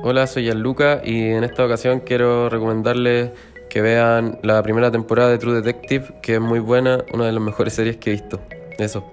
Hola, soy Gianluca y en esta ocasión quiero recomendarles que vean la primera temporada de True Detective, que es muy buena, una de las mejores series que he visto. Eso.